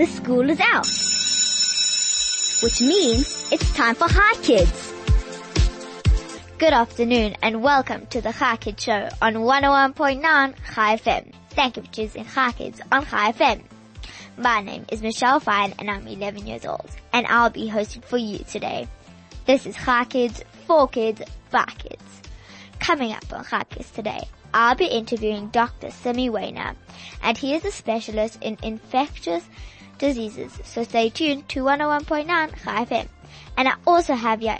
the school is out. Which means it's time for Chai Kids. Good afternoon and welcome to the Chai Kids Show on 101.9 Chai FM. Thank you for choosing Chai Kids on Chai FM. My name is Michelle Fine and I'm 11 years old and I'll be hosting for you today. This is Chai Kids, for kids, by kids. Coming up on Chai Kids today, I'll be interviewing Dr. Simmy Waner and he is a specialist in infectious diseases. So stay tuned to 101.9 Chai FM. And I also have Ya-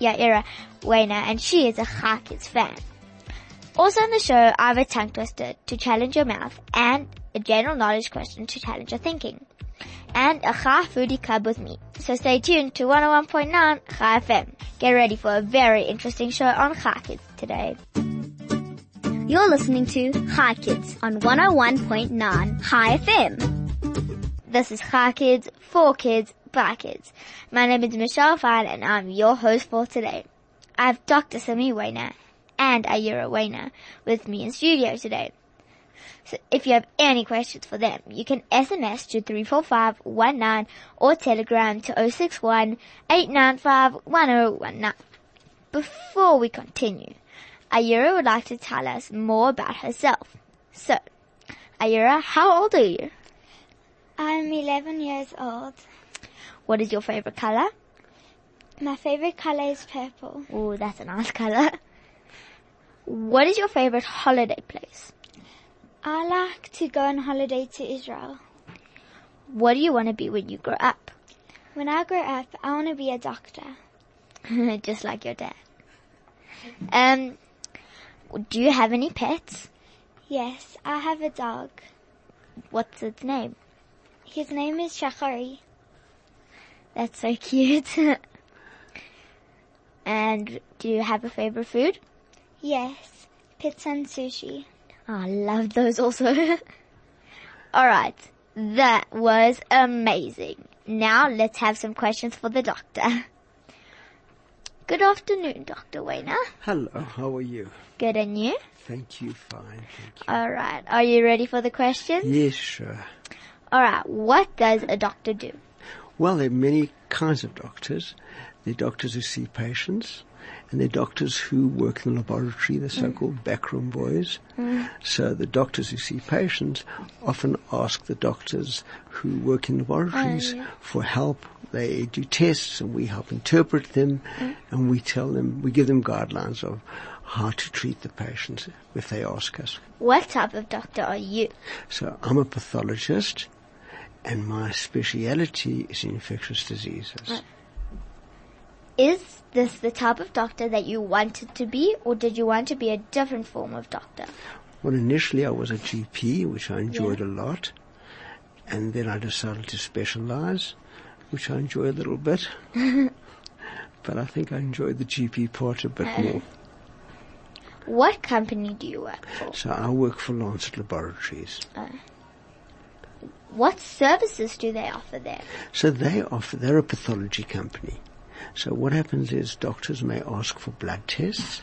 Yaira Waner and she is a Chai Kids fan. Also on the show, I have a tongue twister to challenge your mouth and a general knowledge question to challenge your thinking. And a Chai Foodie Club with me. So stay tuned to 101.9 Chai FM. Get ready for a very interesting show on Chai Kids today. You're listening to Hi Kids on 101.9 Chai FM. This is Chai Kids, for kids, by kids. My name is Michelle Fine and I'm your host for today. I have Dr. Simmy Waner and Ayura Waner with me in studio today. So if you have any questions for them, you can SMS to 34519 or telegram to 061 895 1019. Before we continue, Ayura would like to tell us more about herself. So, Ayura, how old are you? I'm 11 years old. What is your favorite color? My favorite color is purple. Oh, that's a nice color. What is your favorite holiday place? I like to go on holiday to Israel. What do you want to be when you grow up? When I grow up, I want to be a doctor. Just like your dad. Um, do you have any pets? Yes, I have a dog. What's its name? His name is Shachari. That's so cute. and do you have a favorite food? Yes, pizza and sushi. Oh, I love those also. Alright, that was amazing. Now let's have some questions for the doctor. Good afternoon, Dr. Waner. Hello, how are you? Good and you? Thank you, fine, thank you. Alright, are you ready for the questions? yes, sure. Alright, what does a doctor do? Well, there are many kinds of doctors. There are doctors who see patients, and there are doctors who work in the laboratory, the so-called mm. backroom boys. Mm. So the doctors who see patients often ask the doctors who work in laboratories oh, for help. They do tests and we help interpret them mm. and we tell them, we give them guidelines of how to treat the patients if they ask us. What type of doctor are you? So I'm a pathologist and my speciality is infectious diseases. Is this the type of doctor that you wanted to be or did you want to be a different form of doctor? Well, initially I was a GP, which I enjoyed a lot, and then I decided to specialize, which I enjoy a little bit. but I think I enjoyed the GP part a bit more. What company do you work for? So I work for Lancet Laboratories. What services do they offer there? So they offer, they're a pathology company. So what happens is doctors may ask for blood tests.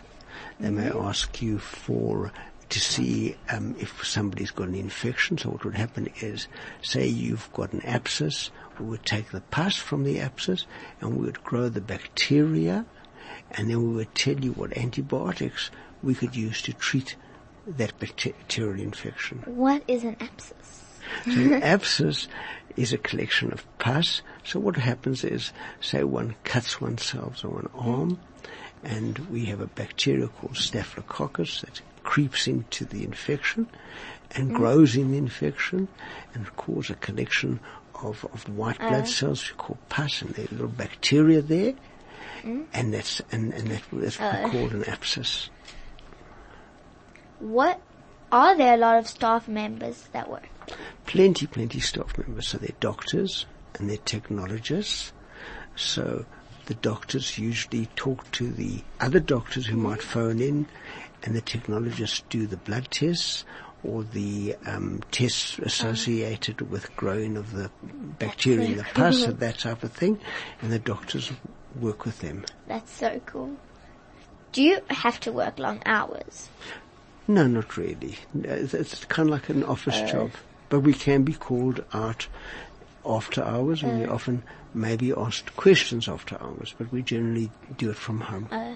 They may ask you for, to see um, if somebody's got an infection. So what would happen is, say you've got an abscess, we would take the pus from the abscess and we would grow the bacteria and then we would tell you what antibiotics we could use to treat that bacterial infection. What is an abscess? So an abscess is a collection of pus. So what happens is, say one cuts oneself on an arm, and we have a bacteria called Staphylococcus that creeps into the infection and mm. grows in the infection and causes a collection of, of white blood uh. cells we call pus and there are little bacteria there. Mm. And that's, and, and that, that's uh. called an abscess. What are there a lot of staff members that work? Plenty, plenty staff members. So they're doctors and they're technologists. So the doctors usually talk to the other doctors who might phone in and the technologists do the blood tests or the um, tests associated with growing of the bacteria in the pus and that type of thing. And the doctors work with them. That's so cool. Do you have to work long hours? No, not really. It's, it's kind of like an office job, but we can be called out after hours, and we uh. often maybe asked questions after hours, but we generally do it from home. Uh,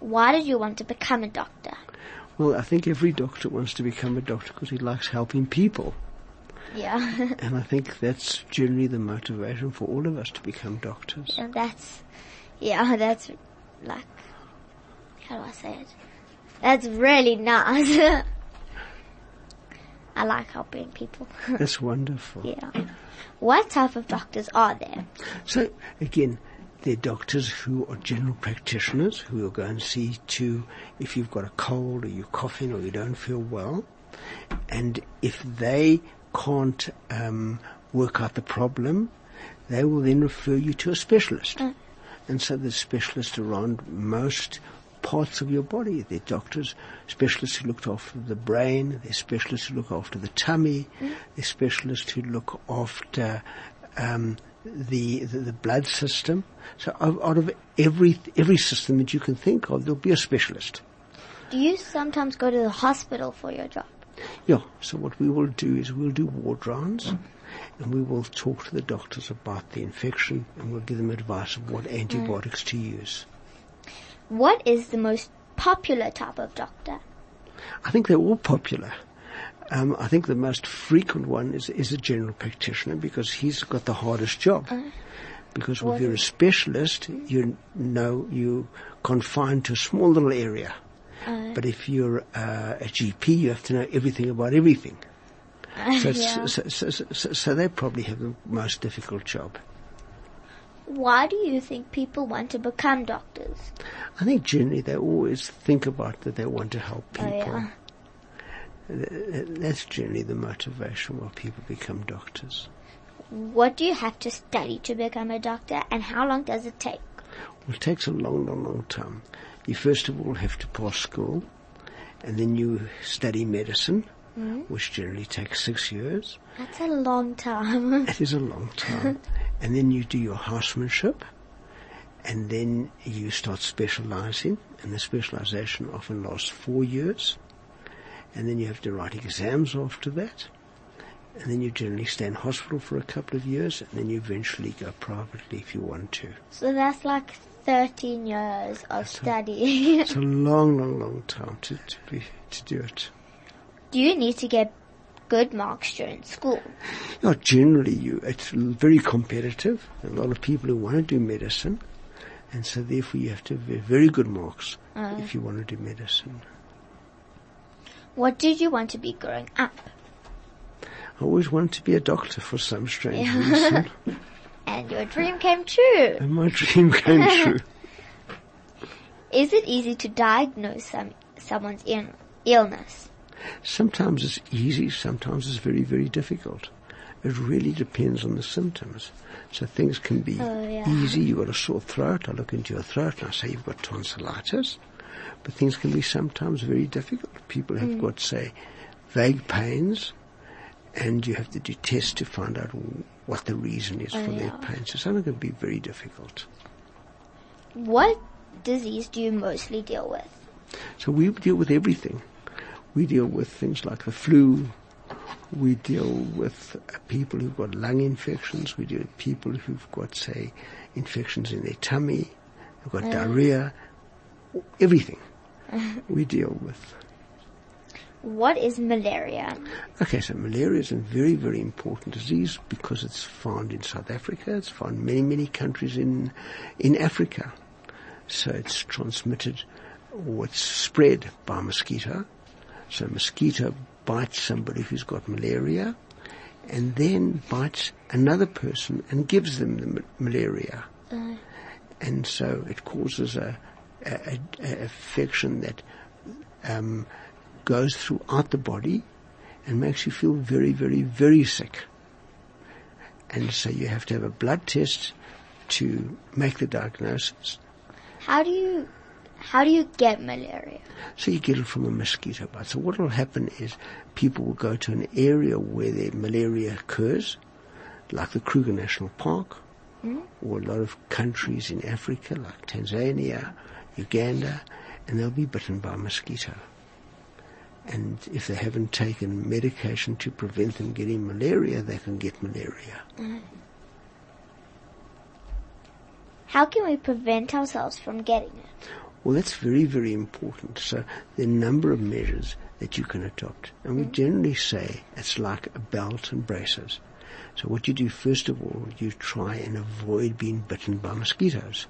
why did you want to become a doctor? Well, I think every doctor wants to become a doctor because he likes helping people. Yeah. And I think that's generally the motivation for all of us to become doctors. and that's, yeah, that's like, how do I say it? That's really nice. I like helping people. That's wonderful. yeah. What type of doctors are there? So again, they're doctors who are general practitioners who will go and see to if you've got a cold or you're coughing or you don't feel well. And if they can't um, work out the problem, they will then refer you to a specialist. And so there's specialists around most parts of your body. They're doctors, specialists who look after the brain, they're specialists who look after the tummy, mm. they're specialists who look after um, the, the the blood system. So out out of every every system that you can think of, there'll be a specialist. Do you sometimes go to the hospital for your job? Yeah. So what we will do is we'll do ward rounds, mm. and we will talk to the doctors about the infection, and we'll give them advice of what mm. antibiotics to use. What is the most popular type of doctor? I think they're all popular. Um, I think the most frequent one is, is a general practitioner because he's got the hardest job. because if you're a specialist, you know you're confined to a small little area. but if you're uh, a GP, you have to know everything about everything. So, Yeah. so, so, so they probably have the most difficult job. Why do you think people want to become doctors? I think generally they always think about that they want to help people. Oh, yeah. That's generally the motivation why people become doctors. What do you have to study to become a doctor and how long does it take? Well, it takes a long, long, long time. You first of all have to pass school, and then you study medicine, mm-hmm. which generally takes six years. That's a long time. It is a long time. and then you do your housemanship, and then you start specializing, and the specialization often lasts four years. And then you have to write exams after that. And then you generally stay in hospital for a couple of years, and then you eventually go privately if you want to. so that's like 13 years of study. It's a long, long, long time to, to be, to do it. do you need to get good marks during school? Yeah, generally you, it's very competitive. A lot of people who want to do medicine, and so therefore you have to have very good marks mm. if you want to do medicine. What did you want to be growing up? I always wanted to be a doctor for some strange reason, And your dream came true. and my dream came true. Is it easy to diagnose some, someone's illness? Sometimes it's easy, sometimes it's very, very difficult. It really depends on the symptoms. So things can be Oh, yeah. easy. You've got a sore throat. I look into your throat and I say you've got tonsillitis. But things can be sometimes very difficult. People have hmm. got, say, vague pains and you have to do tests to find out what the reason is Oh, for their yeah. pain. So something can be very difficult. What disease do you mostly deal with? So we deal with everything. We deal with things like the flu. We deal with uh, people who've got lung infections. We deal with people who've got, say, infections in their tummy, who've got diarrhea. Everything we deal with. What is malaria? Okay, so malaria is a very, very important disease because it's found in South Africa. It's found in many, many countries in, in Africa. So it's transmitted or it's spread by mosquito. So a mosquito bites somebody who's got malaria and then bites another person and gives them the ma- malaria. And so it causes a, a, a, a infection that um, goes throughout the body and makes you feel very, very, very sick. And so you have to have a blood test to make the diagnosis. How do you, how do you get malaria? So you get it from a mosquito bite. So what will happen is people will go to an area where the malaria occurs, like the Kruger National Park, mm-hmm. or a lot of countries in Africa, like Tanzania, Uganda, and they'll be bitten by a mosquito. And if they haven't taken medication to prevent them getting malaria, they can get malaria. Mm-hmm. How can we prevent ourselves from getting it? Well, that's very, very important. So a number of measures that you can adopt. And we mm. generally say it's like a belt and braces. So what you do first of all, you try and avoid being bitten by mosquitoes.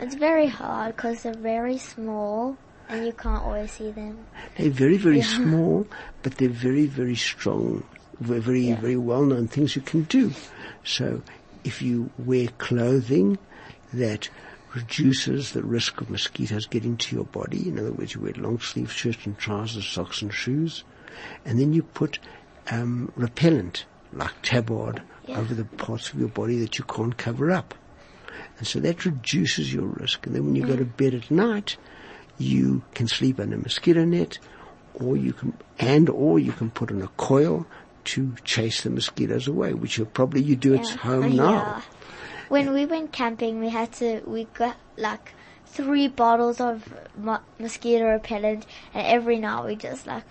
It's very hard because they're very small and you can't always see them. They're very, very small, but they're very, very strong. Very, very, Yeah. very well-known things you can do. So if you wear clothing that reduces the risk of mosquitoes getting to your body, in other words, you wear long sleeve shirts and trousers, socks and shoes, and then you put um, repellent like tabard Yeah. over the parts of your body that you can't cover up. And so that reduces your risk. And then when you go to bed at night, you can sleep under a mosquito net, or you can, and or you can put on a coil to chase the mosquitoes away, which you probably you do at home Yeah. now. When we went camping, we had to, we got like three bottles of mo- mosquito repellent and every night we just like,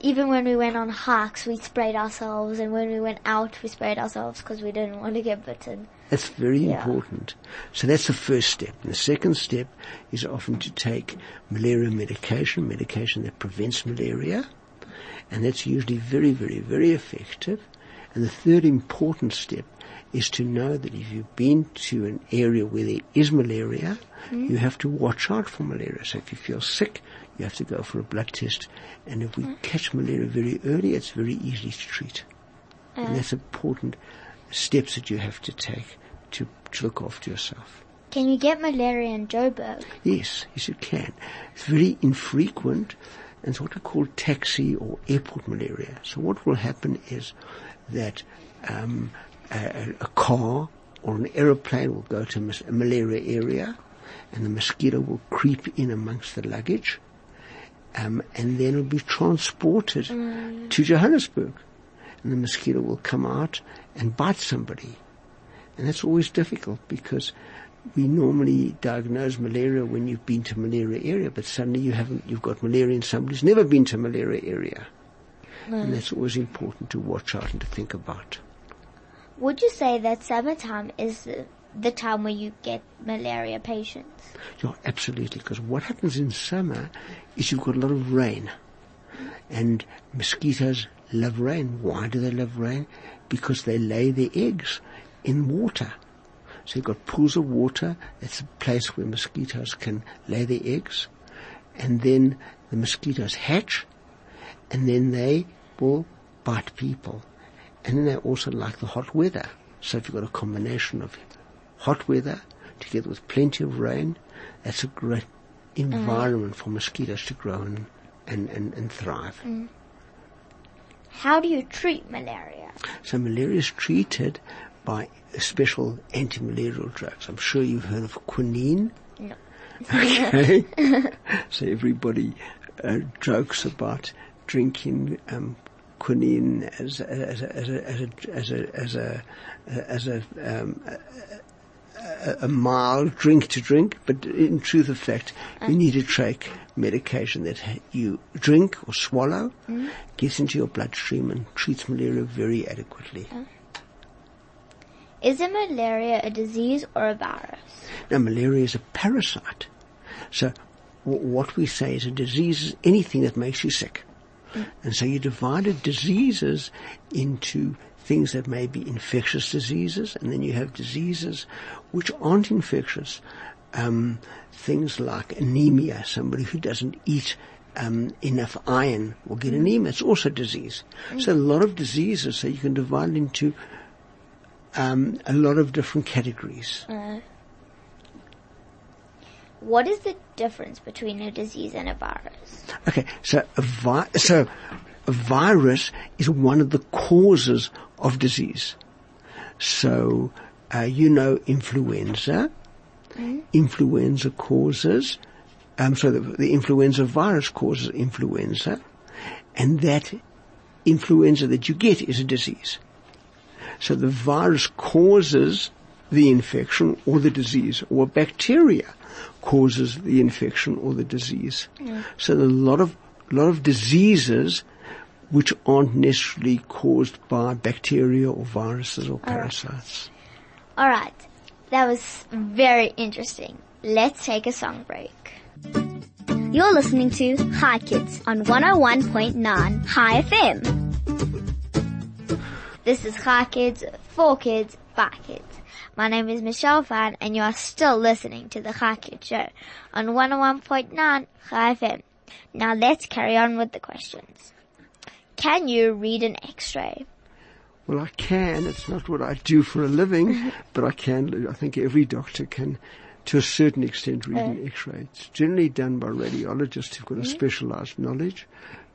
even when we went on hikes, we sprayed ourselves and when we went out, we sprayed ourselves because we didn't want to get bitten. That's very Yeah. important. So that's the first step. And the second step is often to take malaria medication, medication that prevents malaria. And that's usually very, very, very effective. And the third important step is to know that if you've been to an area where there is malaria, you have to watch out for malaria. So if you feel sick, you have to go for a blood test. And if we catch malaria very early, it's very easy to treat. and that's important steps that you have to take to, to look after yourself. Can you get malaria in Joburg? Yes, yes you can. It's very infrequent and it's what we call taxi or airport malaria. So what will happen is that um, a, a car or an aeroplane will go to a malaria area and the mosquito will creep in amongst the luggage um, and then it'll be transported to Johannesburg and the mosquito will come out and bite somebody. And that's always difficult because we normally diagnose malaria when you've been to malaria area, but suddenly you haven't, you've got malaria in somebody who's never been to malaria area. And that's always important to watch out and to think about. Would you say that summertime is the, time where you get malaria patients? Yeah, absolutely, because what happens in summer is you've got a lot of rain. And mosquitoes love rain. Why do they love rain? Because they lay their eggs in water. So you've got pools of water. That's a place where mosquitoes can lay their eggs. And then the mosquitoes hatch. And then they will bite people. And then they also like the hot weather. So if you've got a combination of hot weather together with plenty of rain, that's a great environment for mosquitoes to grow and, and, and, and thrive. How do you treat malaria? So malaria is treated by special anti-malarial drugs. I'm sure you've heard of quinine. No. Okay. so everybody uh, jokes about drinking um, quinine as a, as as um, a, as a, as a, as a, as a, um, a, a mild drink to drink, but in truth of fact, you uh. need a take medication that you drink or swallow, mm-hmm. gets into your bloodstream and treats malaria very adequately. Uh. Is it malaria a disease or a virus? Now, malaria is a parasite. So, w- what we say is a disease is anything that makes you sick. And so you divided diseases into things that may be infectious diseases, and then you have diseases which aren't infectious. Um, things like anemia, somebody who doesn't eat um, enough iron will get anemia. It's also a disease. So a lot of diseases, so you can divide into um, a lot of different categories. What is the difference between a disease and a virus? Okay, so a vi- so a virus is one of the causes of disease. So uh, you know influenza. Influenza causes. Um, so the, the influenza virus causes influenza, and that influenza that you get is a disease. So the virus causes the infection or the disease, or bacteria causes the infection or the disease. So there a lot of a lot of diseases which aren't necessarily caused by bacteria or viruses or parasites. Alright, that was very interesting. Let's take a song break. You're listening to Chai Kids on 101.9 Chai FM. This is Chai Kids, for kids, by kids. My name is Michelle Fan and you are still listening to the Kids Show on 101.9 Chai FM. Now let's carry on with the questions. Can you read an x-ray? Well, I can. It's not what I do for a living, but I can. I think every doctor can, to a certain extent, read an uh. X-ray. It's generally done by radiologists who've got a mm-hmm. specialised knowledge,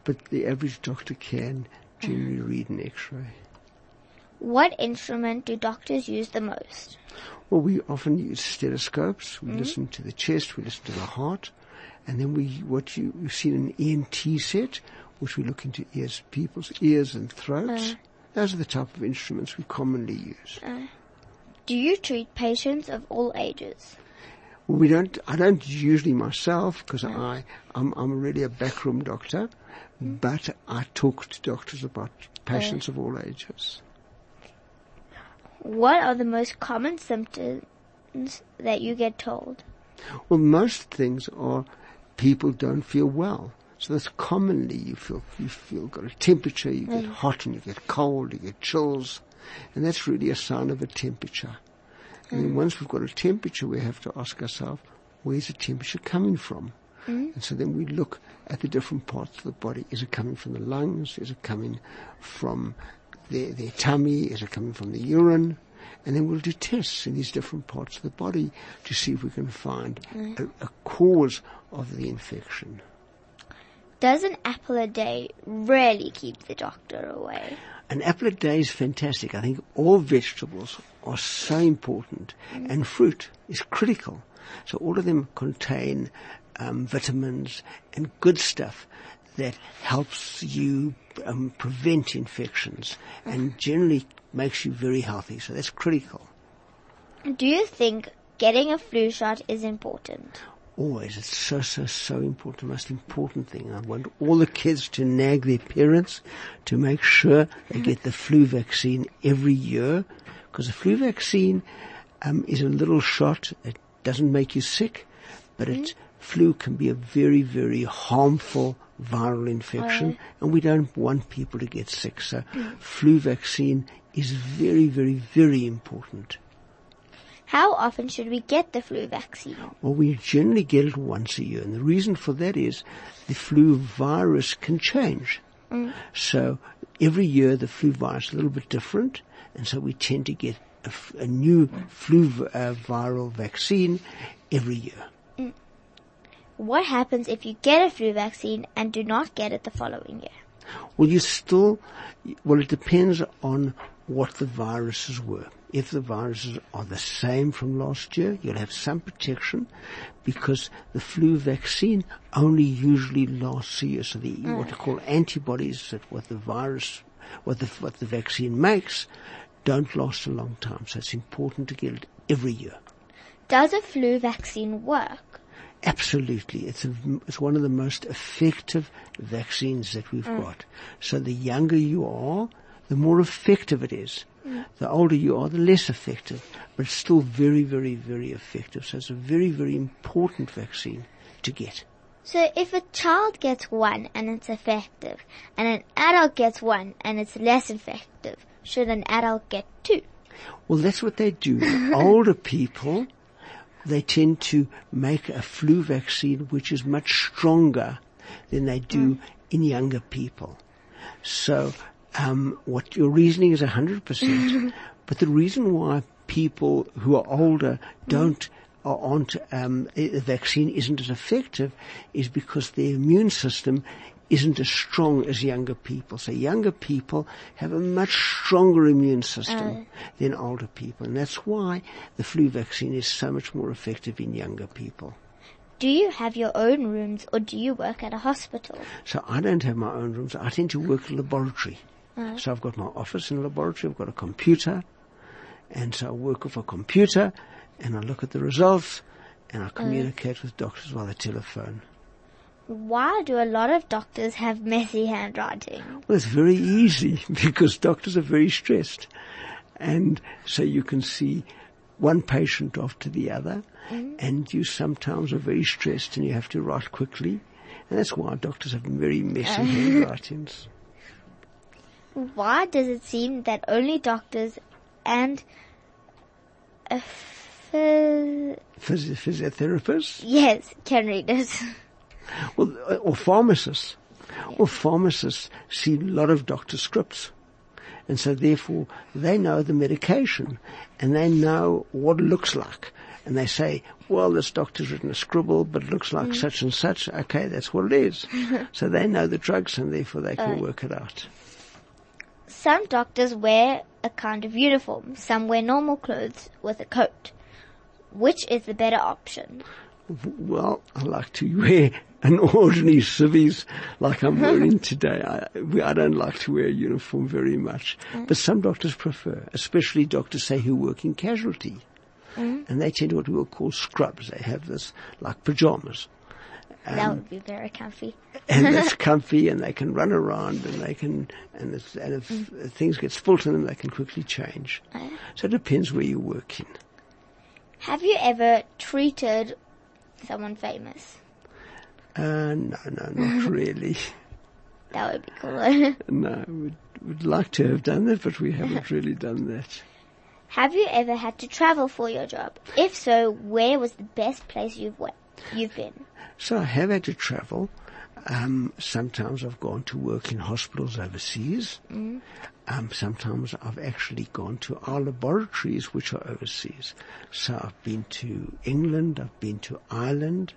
but the average doctor can mm-hmm. generally read an X-ray. What instrument do doctors use the most? Well, we often use stethoscopes. We mm-hmm. listen to the chest, we listen to the heart, and then we what you, you've seen an ENT set, which we look into ears, people's ears and throats. Uh. Those are the type of instruments we commonly use. Uh. Do you treat patients of all ages? Well, we don't. I don't usually myself because I I'm, I'm really a backroom doctor, mm. but I talk to doctors about patients uh. of all ages. What are the most common symptoms that you get told? Well, most things are people don't feel well. So that's commonly you feel you feel got a temperature, you get hot and you get cold, you get chills, and that's really a sign of a temperature. And then mm. once we've got a temperature, we have to ask ourselves, where's the temperature coming from? Mm. And so then we look at the different parts of the body. Is it coming from the lungs? Is it coming from their, their tummy? Is it coming from the urine? And then we'll do tests in these different parts of the body to see if we can find a, a cause of the infection. Does an apple a day really keep the doctor away? An apple a day is fantastic. I think all vegetables are so important and fruit is critical. So all of them contain um, vitamins and good stuff that helps you um, prevent infections and generally makes you very healthy. So that's critical. Do you think getting a flu shot is important? Always, it's so, so, so important. The most important thing. I want all the kids to nag their parents to make sure they get the flu vaccine every year because the flu vaccine um, is a little shot. It doesn't make you sick, but it, flu can be a very, very harmful viral infection and we don't want people to get sick. So flu vaccine is very, very, very important. How often should we get the flu vaccine? Well, we generally get it once a year, and the reason for that is the flu virus can change. So every year the flu virus is a little bit different, and so we tend to get a new flu uh, viral vaccine every year. What happens if you get a flu vaccine and do not get it the following year? Well, you still, well, it depends on what the viruses were. If the viruses are the same from last year, you'll have some protection because the flu vaccine only usually lasts a year. So the, mm. what they call antibodies that what the virus, what the, what the vaccine makes don't last a long time. So it's important to get it every year. Does a flu vaccine work? Absolutely. It's, a, it's one of the most effective vaccines that we've mm. got. So the younger you are, the more effective it is. Mm. The older you are, the less effective. But it's still very, very, very effective. So it's a very, very important vaccine to get. So if a child gets one and it's effective, and an adult gets one and it's less effective, should an adult get two? Well, that's what they do. Older people, they tend to make a flu vaccine which is much stronger than they do in younger people. So, um, what your reasoning is 100%, but the reason why people who are older don't or aren't um, the vaccine isn't as effective is because their immune system isn't as strong as younger people. So younger people have a much stronger immune system uh. than older people, and that's why the flu vaccine is so much more effective in younger people. Do you have your own rooms or do you work at a hospital? So I don't have my own rooms. I tend to work in a laboratory. Uh. So I've got my office in a laboratory. I've got a computer, and so I work with a computer, and I look at the results, and I uh. communicate with doctors via the telephone. Why do a lot of doctors have messy handwriting? Well, it's very easy because doctors are very stressed. And so you can see one patient after the other mm-hmm. and you sometimes are very stressed and you have to write quickly. And that's why doctors have very messy handwritings. Why does it seem that only doctors and a phys- Phys- physiotherapists, yes can read it? well, uh, or pharmacists. Well, pharmacists see a lot of doctor scripts. And so therefore they know the medication and they know what it looks like. And they say, well, this doctor's written a scribble, but it looks like such and such. Okay, that's what it is. so they know the drugs and therefore they can work it out. Some doctors wear a kind of uniform. Some wear normal clothes with a coat. Which is the better option? Well, I like to wear an ordinary civvies like I'm wearing today. I, I don't like to wear a uniform very much, mm. but some doctors prefer, especially doctors say who work in casualty. Mm. And they tend to what we will call scrubs. They have this like pajamas. that would be very comfy. and it's comfy and they can run around and they can, and, it's, and if mm. things get spilt on them, they can quickly change. Uh. So it depends where you work in. Have you ever treated someone famous? Uh, no, no, not really. That would be cool. No, we'd, we'd like to have done that, but we haven't really done that. Have you ever had to travel for your job? If so, where was the best place you've went, you've been? So I have had to travel. Um, sometimes I've gone to work in hospitals overseas. Um, sometimes I've actually gone to our laboratories, which are overseas. So I've been to England, I've been to Ireland,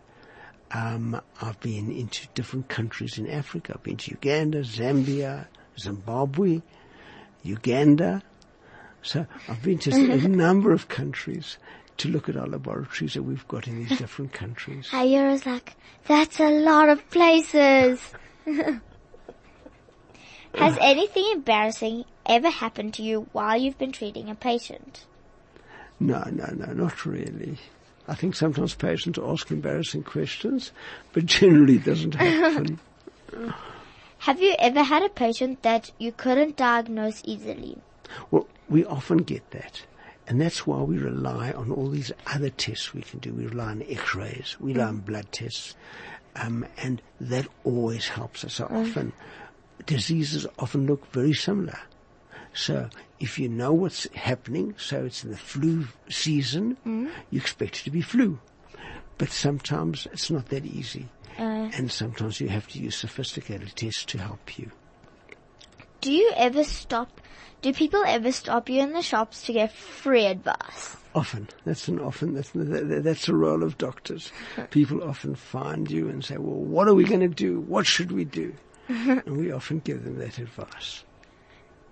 um, I've been into different countries in Africa. I've been to Uganda, Zambia, Zimbabwe, Uganda. So I've been to a number of countries to look at our laboratories that we've got in these different countries. Ayura's like, that's a lot of places. Has anything embarrassing ever happened to you while you've been treating a patient? No, no, no, not really. I think sometimes patients ask embarrassing questions, but generally it doesn't happen. Have you ever had a patient that you couldn't diagnose easily? well, we often get that. And that's why we rely on all these other tests we can do. We rely on x-rays, we rely on blood tests, um, and that always helps us. So often, diseases often look very similar. So if you know what's happening, so it's in the flu season, hmm? you expect it to be flu. But sometimes it's not that easy. Uh. and sometimes you have to use sophisticated tests to help you. Do you ever stop, do people ever stop you in the shops to get free advice? Often, that's an often, that's, that- that's the role of doctors. People often find you and say, well, what are we going to do? What should we do? and we often give them that advice.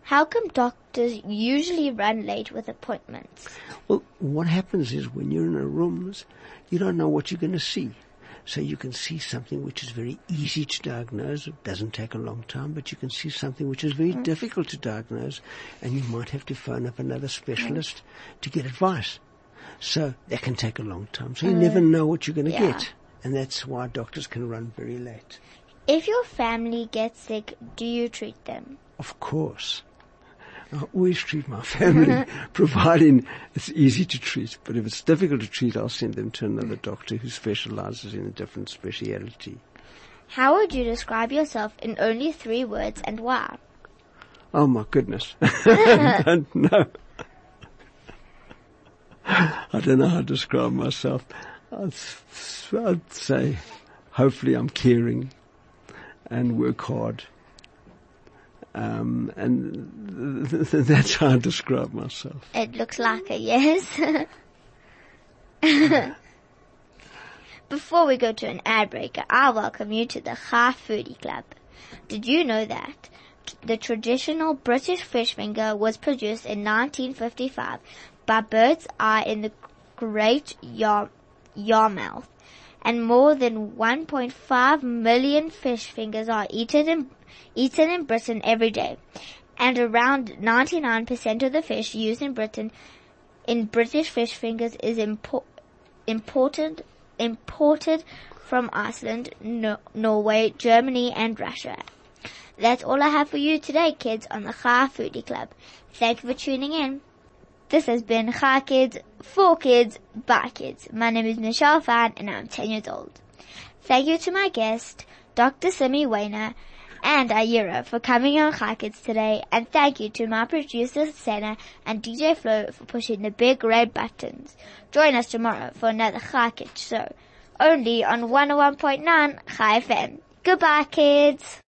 How come doctors usually run late with appointments? Well, what happens is when you're in a rooms, you don't know what you're going to see. So you can see something which is very easy to diagnose. It doesn't take a long time, but you can see something which is very mm. difficult to diagnose and you might have to phone up another specialist to get advice. So that can take a long time. So you never mm. know what you're going to yeah. get. And that's why doctors can run very late. If your family gets sick, do you treat them? Of course. I always treat my family, providing it's easy to treat. But if it's difficult to treat, I'll send them to another doctor who specializes in a different speciality. How would you describe yourself in only three words and why? Oh my goodness. I don't know. I don't know how to describe myself. I'd, I'd say hopefully I'm caring and work hard. Um, and th- th- that's how I describe myself. It looks like a yes. Before we go to an ad break, I welcome you to the Chai Foodie Club. Did you know that the traditional British fish finger was produced in 1955 by Bird's Eye in the Great Yarmouth, and more than 1.5 million fish fingers are eaten in, eaten in Britain every day, and around 99% of the fish used in Britain in British fish fingers is impo- imported imported from Iceland, no- Norway, Germany, and Russia. That's all I have for you today, kids, on the Chai Foodie Club. Thank you for tuning in. This has been Chai Kids, for kids, by kids. My name is Michelle Fan, and I'm 10 years old. Thank you to my guest, Dr. Simmy Waner, and Ayura for coming on Chai Kids today, and thank you to my producer Senna and DJ Flo for pushing the big red buttons. Join us tomorrow for another Chai Kids show, only on 101.9 Chai FM. Goodbye kids!